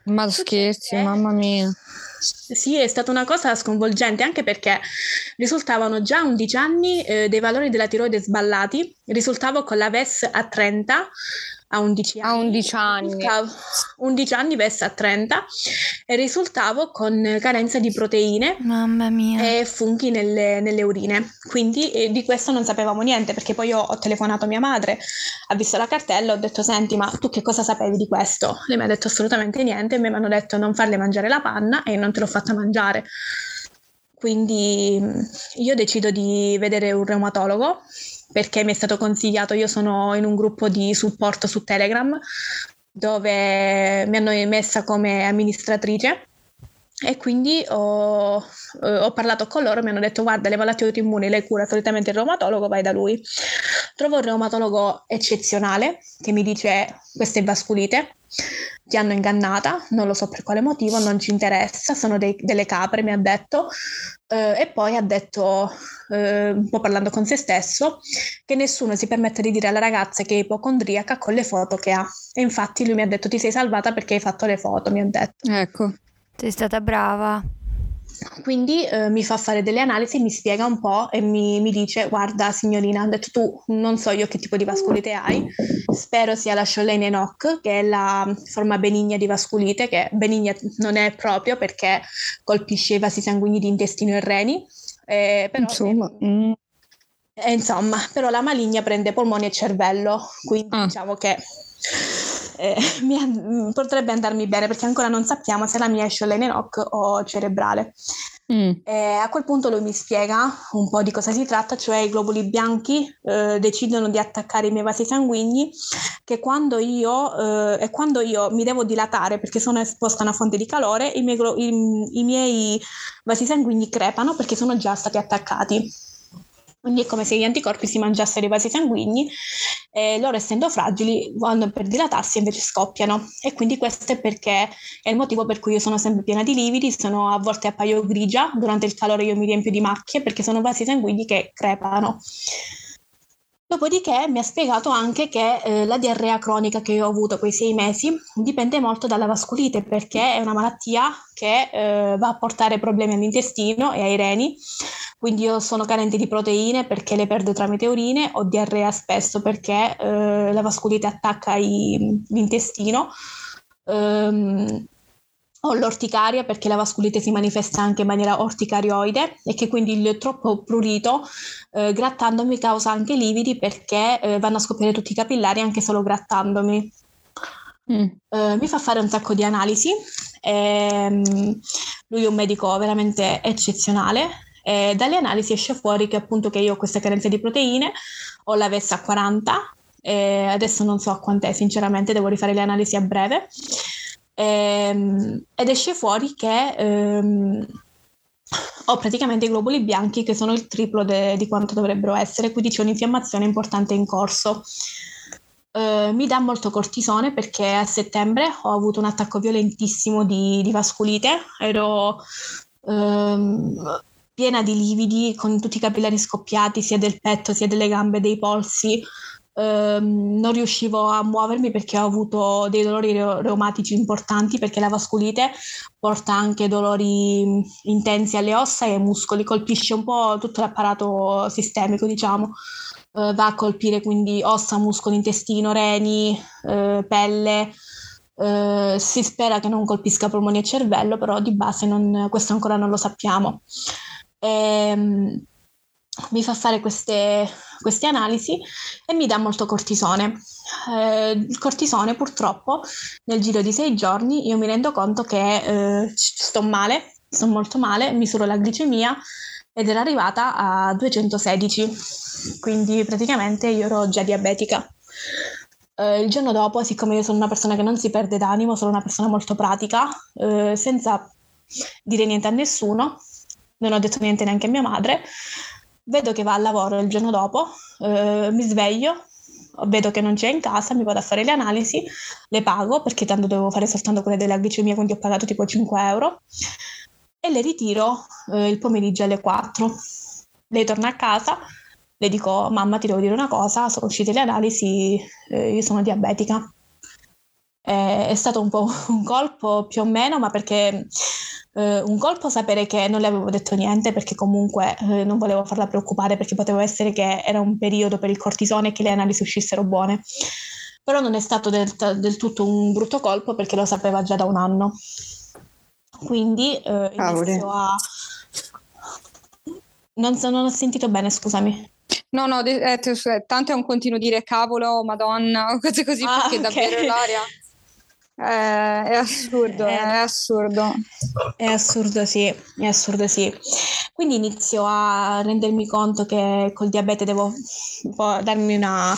Ma scherzi, mamma mia.
Sì, è stata una cosa sconvolgente anche perché risultavano già a 11 anni eh, dei valori della tiroide sballati, risultavo con la VES a 30 a 11 anni.
A 11 anni.
Risultavo- 11 anni VES a 30 e risultavo con carenza di proteine
Mamma mia.
e funghi nelle, nelle urine. Quindi eh, di questo non sapevamo niente perché poi io ho telefonato a mia madre, ha visto la cartella, ho detto senti ma tu che cosa sapevi di questo? Lei mi ha detto assolutamente niente e mi hanno detto non farle mangiare la panna e non te l'ho fatta mangiare. Quindi io decido di vedere un reumatologo perché mi è stato consigliato, io sono in un gruppo di supporto su Telegram dove mi hanno messa come amministratrice e quindi ho, eh, ho parlato con loro, mi hanno detto guarda le malattie autoimmuni le cura solitamente il reumatologo, vai da lui. Trovo un reumatologo eccezionale che mi dice questa è vasculite, ti hanno ingannata, non lo so per quale motivo, non ci interessa, sono dei- delle capre, mi ha detto. Eh, e poi ha detto, eh, un po' parlando con se stesso, che nessuno si permette di dire alla ragazza che è ipocondriaca con le foto che ha. E infatti lui mi ha detto ti sei salvata perché hai fatto le foto, mi ha detto.
Ecco.
Sei stata brava.
Quindi eh, mi fa fare delle analisi, mi spiega un po' e mi, mi dice: Guarda, signorina, ha detto tu non so io che tipo di vasculite hai, spero sia la Scholene Nock, che è la forma benigna di vasculite, che benigna non è proprio perché colpisce i vasi sanguigni di intestino e reni. eh, però,
Insomma. mm.
eh, insomma, però la maligna prende polmoni e cervello, quindi
Ah.
diciamo che eh, mi an- potrebbe andarmi bene perché ancora non sappiamo se la mia è Scholene Nock o cerebrale.
Mm.
E a quel punto lui mi spiega un po' di cosa si tratta, cioè i globuli bianchi eh, decidono di attaccare i miei vasi sanguigni che quando io, eh, e quando io mi devo dilatare perché sono esposta a una fonte di calore, i miei, i- i miei vasi sanguigni crepano perché sono già stati attaccati. Quindi è come se gli anticorpi si mangiassero i vasi sanguigni e loro essendo fragili vanno per dilatarsi e invece scoppiano. E quindi questo è perché è il motivo per cui io sono sempre piena di lividi, sono a volte appaio grigia, durante il calore io mi riempio di macchie perché sono vasi sanguigni che crepano. Dopodiché mi ha spiegato anche che eh, la diarrea cronica che ho avuto quei sei mesi dipende molto dalla vasculite perché è una malattia che eh, va a portare problemi all'intestino e ai reni. Quindi io sono carente di proteine perché le perdo tramite urine, ho diarrea spesso perché eh, la vasculite attacca i- l'intestino. Ehm, ho l'orticaria perché la vasculite si manifesta anche in maniera orticarioide e che quindi il troppo prurito eh, grattandomi causa anche lividi perché eh, vanno a scoppiare tutti i capillari anche solo grattandomi.
Mm.
Eh, mi fa fare un sacco di analisi. ehm, lui è un medico veramente eccezionale. e dalle analisi esce fuori che appunto che io ho queste carenze di proteine, ho la VES a 40, e adesso non so a quant'è, sinceramente devo rifare le analisi a breve. Ehm, ed esce fuori che ehm, ho praticamente i globuli bianchi che sono il triplo de- di quanto dovrebbero essere, quindi c'è un'infiammazione importante in corso. Eh, mi dà molto cortisone perché a settembre ho avuto un attacco violentissimo di, di vasculite, ero ehm, piena di lividi con tutti i capillari scoppiati sia del petto sia delle gambe, dei polsi. Ehm, non riuscivo a muovermi perché ho avuto dei dolori reumatici importanti perché la vasculite porta anche dolori mh, intensi alle ossa e ai muscoli, colpisce un po' tutto l'apparato sistemico, diciamo. Eh, va a colpire quindi ossa, muscoli, intestino, reni, eh, pelle. Eh, si spera che non colpisca polmoni e cervello, però di base non, questo ancora non lo sappiamo. Ehm, mi fa fare queste, queste, analisi e mi dà molto cortisone. Eh, il cortisone purtroppo nel giro di sei giorni io mi rendo conto che eh, sto male, sto molto male, misuro la glicemia ed era arrivata a 216, quindi praticamente io ero già diabetica. Eh, il giorno dopo, siccome io sono una persona che non si perde d'animo, sono una persona molto pratica, eh, senza dire niente a nessuno, non ho detto niente neanche a mia madre, vedo che va al lavoro il giorno dopo, eh, mi sveglio, vedo che non c'è in casa, mi vado a fare le analisi, le pago perché tanto dovevo fare soltanto quelle della glicemia, quindi ho pagato tipo 5 euro e le ritiro eh, il pomeriggio alle 4. Lei torna a casa, le dico mamma ti devo dire una cosa, sono uscite le analisi, eh, io sono diabetica. Eh, è stato un po' (laughs) un colpo più o meno, ma perché eh, un colpo sapere che non le avevo detto niente, perché comunque eh, non volevo farla preoccupare, perché poteva essere che era un periodo per il cortisone e che le analisi uscissero buone. Però non è stato del, del tutto un brutto colpo perché lo sapeva già da un anno. Quindi eh, inizio a... Non, so, non ho sentito bene, scusami.
No, no, de- eh, t- tanto è un continuo dire cavolo, madonna, (laughs) cose così, ah, perché okay. davvero l'aria... Eh, è assurdo, eh, è assurdo.
È assurdo, sì, è assurdo, sì. Quindi inizio a rendermi conto che col diabete devo darmi una,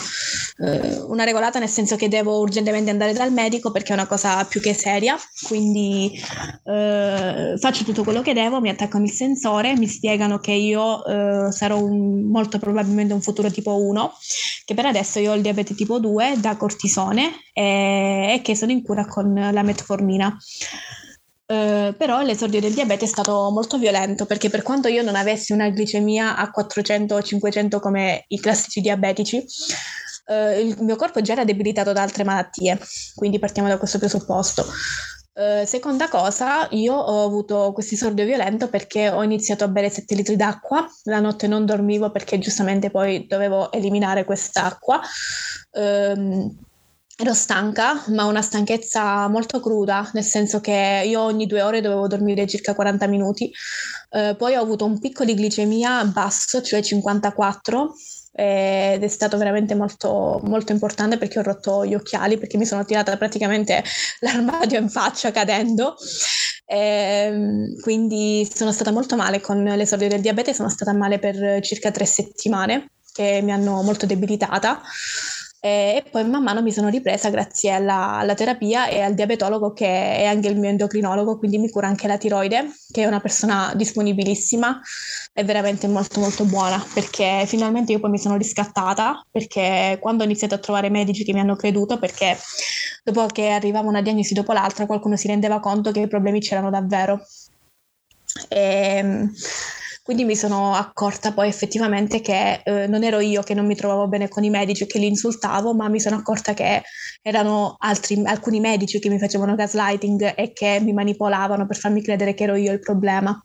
eh, una regolata, nel senso che devo urgentemente andare dal medico perché è una cosa più che seria. Quindi eh, faccio tutto quello che devo, mi attaccano il sensore, mi spiegano che io eh, sarò un, molto probabilmente un futuro tipo 1, che per adesso io ho il diabete tipo 2 da cortisone e, e che sono in cura con la metformina. Uh, però l'esordio del diabete è stato molto violento perché per quanto io non avessi una glicemia a 400 o 500 come i classici diabetici, uh, il mio corpo già era debilitato da altre malattie, quindi partiamo da questo presupposto. Uh, seconda cosa, io ho avuto questo esordio violento perché ho iniziato a bere 7 litri d'acqua, la notte non dormivo perché giustamente poi dovevo eliminare quest'acqua. Uh, ero stanca, ma una stanchezza molto cruda, nel senso che io ogni due ore dovevo dormire circa 40 minuti. Eh, poi ho avuto un picco di glicemia basso, cioè 54, ed è stato veramente molto, molto importante perché ho rotto gli occhiali, perché mi sono tirata praticamente (laughs) l'armadio in faccia cadendo. E, ehm, quindi sono stata molto male con l'esordio del diabete, sono stata male per circa tre settimane che mi hanno molto debilitata e poi man mano mi sono ripresa grazie alla, alla, terapia e al diabetologo che è anche il mio endocrinologo, quindi mi cura anche la tiroide, che è una persona disponibilissima e veramente molto molto buona, perché finalmente io poi mi sono riscattata, perché quando ho iniziato a trovare medici che mi hanno creduto, perché dopo che arrivava una diagnosi dopo l'altra qualcuno si rendeva conto che i problemi c'erano davvero. E, ehm, quindi mi sono accorta poi effettivamente che eh, non ero io che non mi trovavo bene con i medici che li insultavo, ma mi sono accorta che erano altri, alcuni medici che mi facevano gaslighting e che mi manipolavano per farmi credere che ero io il problema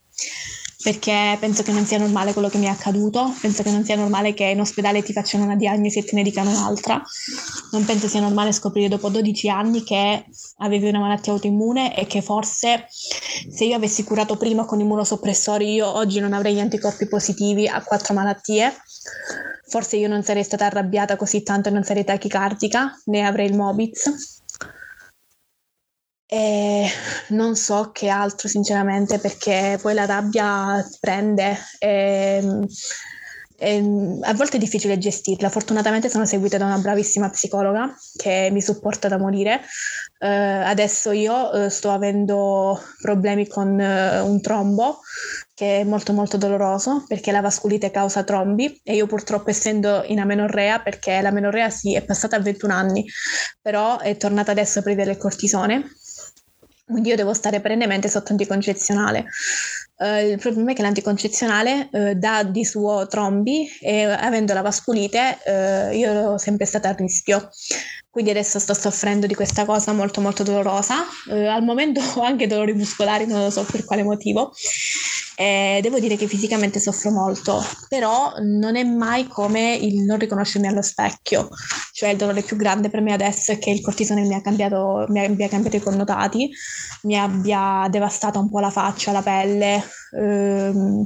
perché penso che non sia normale quello che mi è accaduto, penso che non sia normale che in ospedale ti facciano una diagnosi e te ne dicano un'altra, non penso sia normale scoprire dopo 12 anni che avevi una malattia autoimmune e che forse se io avessi curato prima con immunosoppressori io oggi non avrei gli anticorpi positivi a quattro malattie, forse io non sarei stata arrabbiata così tanto e non sarei tachicardica, né avrei il Mobitz e non so che altro, sinceramente, perché poi la rabbia prende e, e a volte è difficile gestirla. Fortunatamente sono seguita da una bravissima psicologa che mi supporta da morire. Uh, adesso io uh, sto avendo problemi con uh, un trombo che è molto molto doloroso perché la vasculite causa trombi e io purtroppo essendo in amenorrea perché la menorrea sì è passata a 21 anni però è tornata adesso a prendere il cortisone quindi io devo stare perennemente sotto anticoncezionale. Uh, il problema è che l'anticoncezionale uh, dà di suo trombi e avendo la vasculite uh, io ero sempre stata a rischio. Quindi adesso sto soffrendo di questa cosa molto molto dolorosa. al momento (laughs) ho anche dolori muscolari, non lo so per quale motivo. E devo dire che fisicamente soffro molto, però non è mai come il non riconoscermi allo specchio, cioè il dolore più grande per me adesso è che il cortisone mi, ha cambiato, mi abbia cambiato i connotati, mi abbia devastata un po' la faccia, la pelle. Ehm,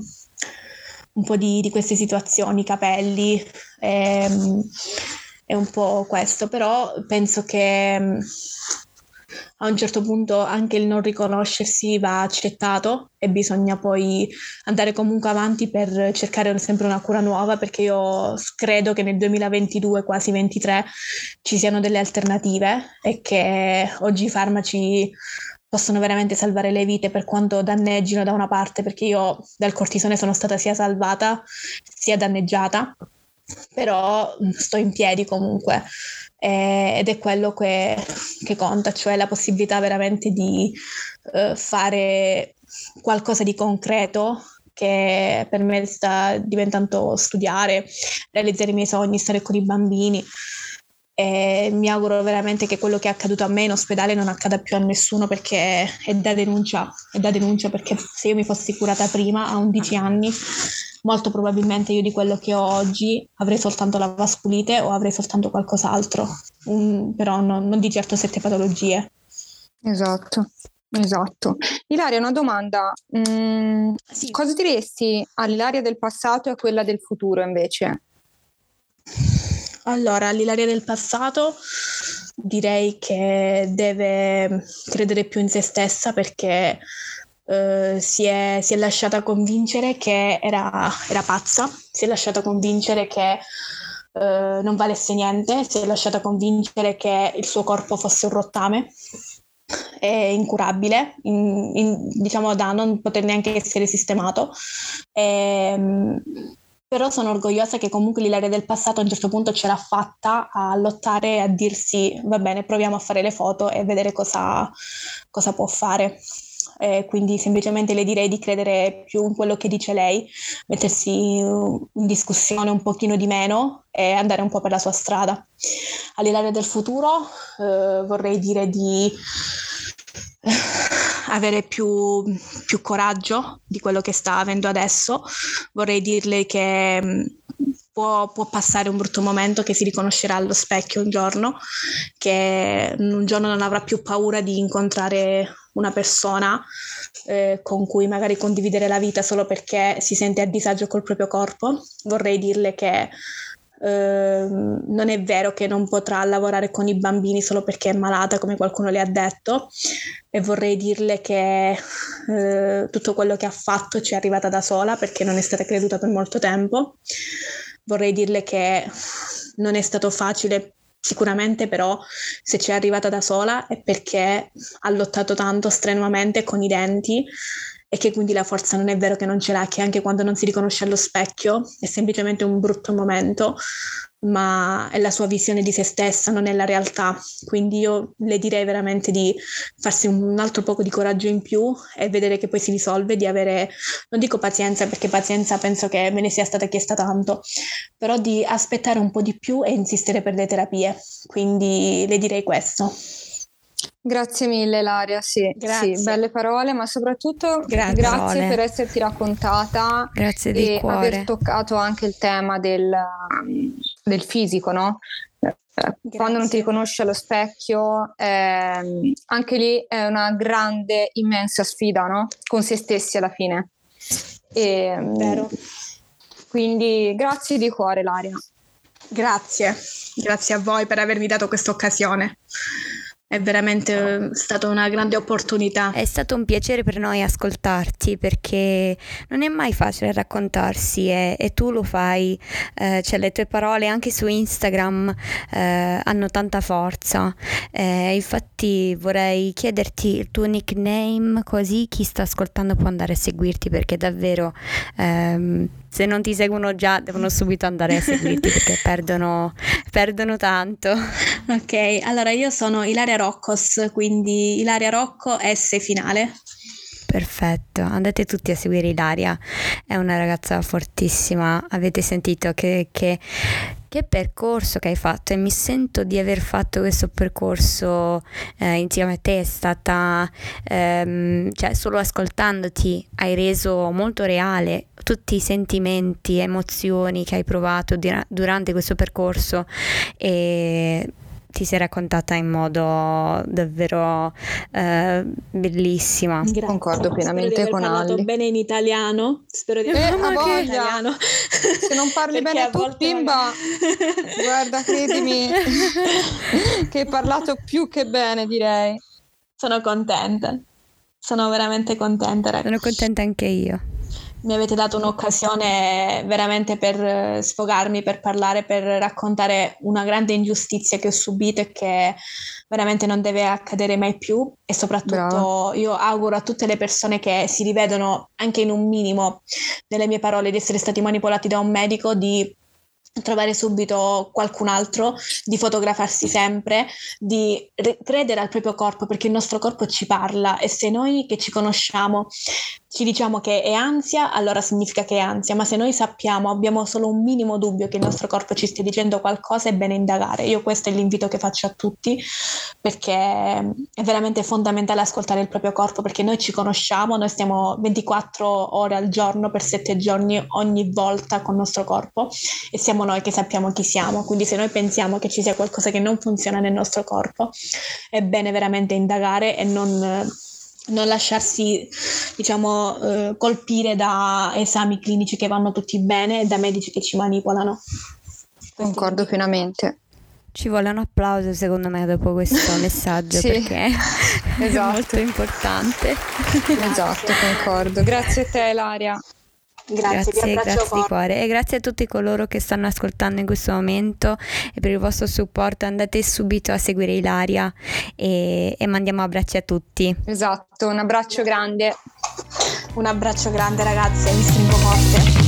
un po' di, di, queste situazioni, i capelli, ehm, è un po' questo, però penso che a un certo punto anche il non riconoscersi va accettato e bisogna poi andare comunque avanti per cercare sempre una cura nuova perché io credo che nel 2022, quasi 23, ci siano delle alternative e che oggi i farmaci possono veramente salvare le vite per quanto danneggino da una parte perché io dal cortisone sono stata sia salvata sia danneggiata però sto in piedi comunque eh, ed è quello che, che, conta, cioè la possibilità veramente di eh, fare qualcosa di concreto che per me sta diventando studiare, realizzare i miei sogni, stare con i bambini. E mi auguro veramente che quello che è accaduto a me in ospedale non accada più a nessuno perché è da denuncia, è da denuncia perché se io mi fossi curata prima a 11 anni molto probabilmente io di quello che ho oggi avrei soltanto la vasculite o avrei soltanto qualcos'altro, um, però non, non di certo sette patologie.
Esatto. Esatto. Ilaria, una domanda. Mm, sì. Cosa diresti all'Ilaria del passato e a quella del futuro invece?
Allora, all'Ilaria del passato direi che deve credere più in se stessa perché eh, si, è, si, è, lasciata convincere che era, era, pazza, si è lasciata convincere che uh, non valesse niente, si è lasciata convincere che il suo corpo fosse un rottame è incurabile, in, in, diciamo da non poter neanche essere sistemato. E, ehm, però sono orgogliosa che comunque l'Ilaria del passato a un certo punto ce l'ha fatta a lottare e a dirsi va bene, proviamo a fare le foto e vedere cosa, cosa può fare eh, quindi semplicemente le direi di credere più in quello che dice lei, mettersi in discussione un pochino di meno e andare un po' per la sua strada. All'Ilaria del futuro eh, vorrei dire di avere più, più, coraggio di quello che sta avendo adesso. Vorrei dirle che mm, può, può, passare un brutto momento, che si riconoscerà allo specchio un giorno, che un giorno non avrà più paura di incontrare una persona eh, con cui magari condividere la vita solo perché si sente a disagio col proprio corpo. Vorrei dirle che eh, non è vero che non potrà lavorare con i bambini solo perché è malata, come qualcuno le ha detto, e vorrei dirle che eh, tutto quello che ha fatto ci è arrivata da sola perché non è stata creduta per molto tempo. Vorrei dirle che non è stato facile Sicuramente però se ci è arrivata da sola è perché ha lottato tanto strenuamente con i denti e che quindi la forza non è vero che non ce l'ha, che anche quando non si riconosce allo specchio è semplicemente un brutto momento, ma è la sua visione di se stessa, non è la realtà. Quindi io le direi veramente di farsi un altro poco di coraggio in più e vedere che poi si risolve, di avere, non dico pazienza perché pazienza penso che me ne sia stata chiesta tanto, però di aspettare un po' di più e insistere per le terapie. Quindi le direi questo.
Grazie mille Laria, sì, sì, belle parole, ma soprattutto grazie, grazie per esserti raccontata
grazie di
e aver toccato anche il tema del, del fisico, no? Grazie. Quando non ti riconosci allo specchio, eh, anche lì è una grande, immensa sfida, no? Con se stessi alla fine. E,
Vero.
Quindi grazie di cuore, Laria.
Grazie, grazie a voi per avermi dato questa occasione. È veramente stata una grande opportunità.
È stato un piacere per noi ascoltarti perché non è mai facile raccontarsi e, e tu lo fai, eh, cioè le tue parole anche su Instagram eh, hanno tanta forza. Eh, infatti vorrei chiederti il tuo nickname così chi sta ascoltando può andare a seguirti perché davvero ehm, se non ti seguono già devono subito andare a seguirti perché (laughs) perdono, perdono tanto.
Ok, allora io sono Ilaria Roccos, quindi Ilaria Rocco S finale.
Perfetto, andate tutti a seguire Ilaria, è una ragazza fortissima, avete sentito che, che Che percorso che hai fatto? E mi sento di aver fatto questo percorso eh, insieme a te, è stata, ehm, cioè solo ascoltandoti hai reso molto reale tutti i sentimenti, emozioni che hai provato dira- durante questo percorso. E ti sei raccontata in modo davvero eh, bellissima.
Grazie. Concordo pienamente con
Ali. bene in italiano. Spero di aver
eh,
parlato
in italiano. Se non parli (laughs) bene tu, bimba, guarda, credimi (laughs) che hai parlato più che bene, direi.
Sono contenta. Sono veramente contenta, ragazzi.
Sono contenta anche io
mi avete dato un'occasione veramente per eh, sfogarmi, per parlare, per raccontare una grande ingiustizia che ho subito e che veramente non deve accadere mai più e soprattutto Bravo. io auguro a tutte le persone che si rivedono anche in un minimo nelle mie parole di essere stati manipolati da un medico di trovare subito qualcun altro, di fotografarsi sempre, di re- credere al proprio corpo perché il nostro corpo ci parla e se noi che ci conosciamo ci diciamo che è ansia, allora significa che è ansia, ma se noi sappiamo, abbiamo solo un minimo dubbio che il nostro corpo ci stia dicendo qualcosa, è bene indagare. Io questo è l'invito che faccio a tutti, perché è veramente fondamentale ascoltare il proprio corpo, perché noi ci conosciamo, noi stiamo 24 ore al giorno per 7 giorni ogni volta con il nostro corpo e siamo noi che sappiamo chi siamo, quindi se noi pensiamo che ci sia qualcosa che non funziona nel nostro corpo, è bene veramente indagare e non non lasciarsi diciamo eh, colpire da esami clinici che vanno tutti bene e da medici che ci manipolano.
Concordo pienamente.
Ci vuole un applauso secondo me dopo questo (laughs) messaggio sì, perché esatto. è molto importante.
esatto, concordo. Grazie a te Ilaria.
Grazie, grazie, grazie di cuore e grazie a tutti coloro che stanno ascoltando in questo momento e per il vostro supporto andate subito a seguire Ilaria e, e mandiamo abbracci a tutti.
Esatto, un abbraccio grande.
Un abbraccio grande ragazze, vi stringo forte.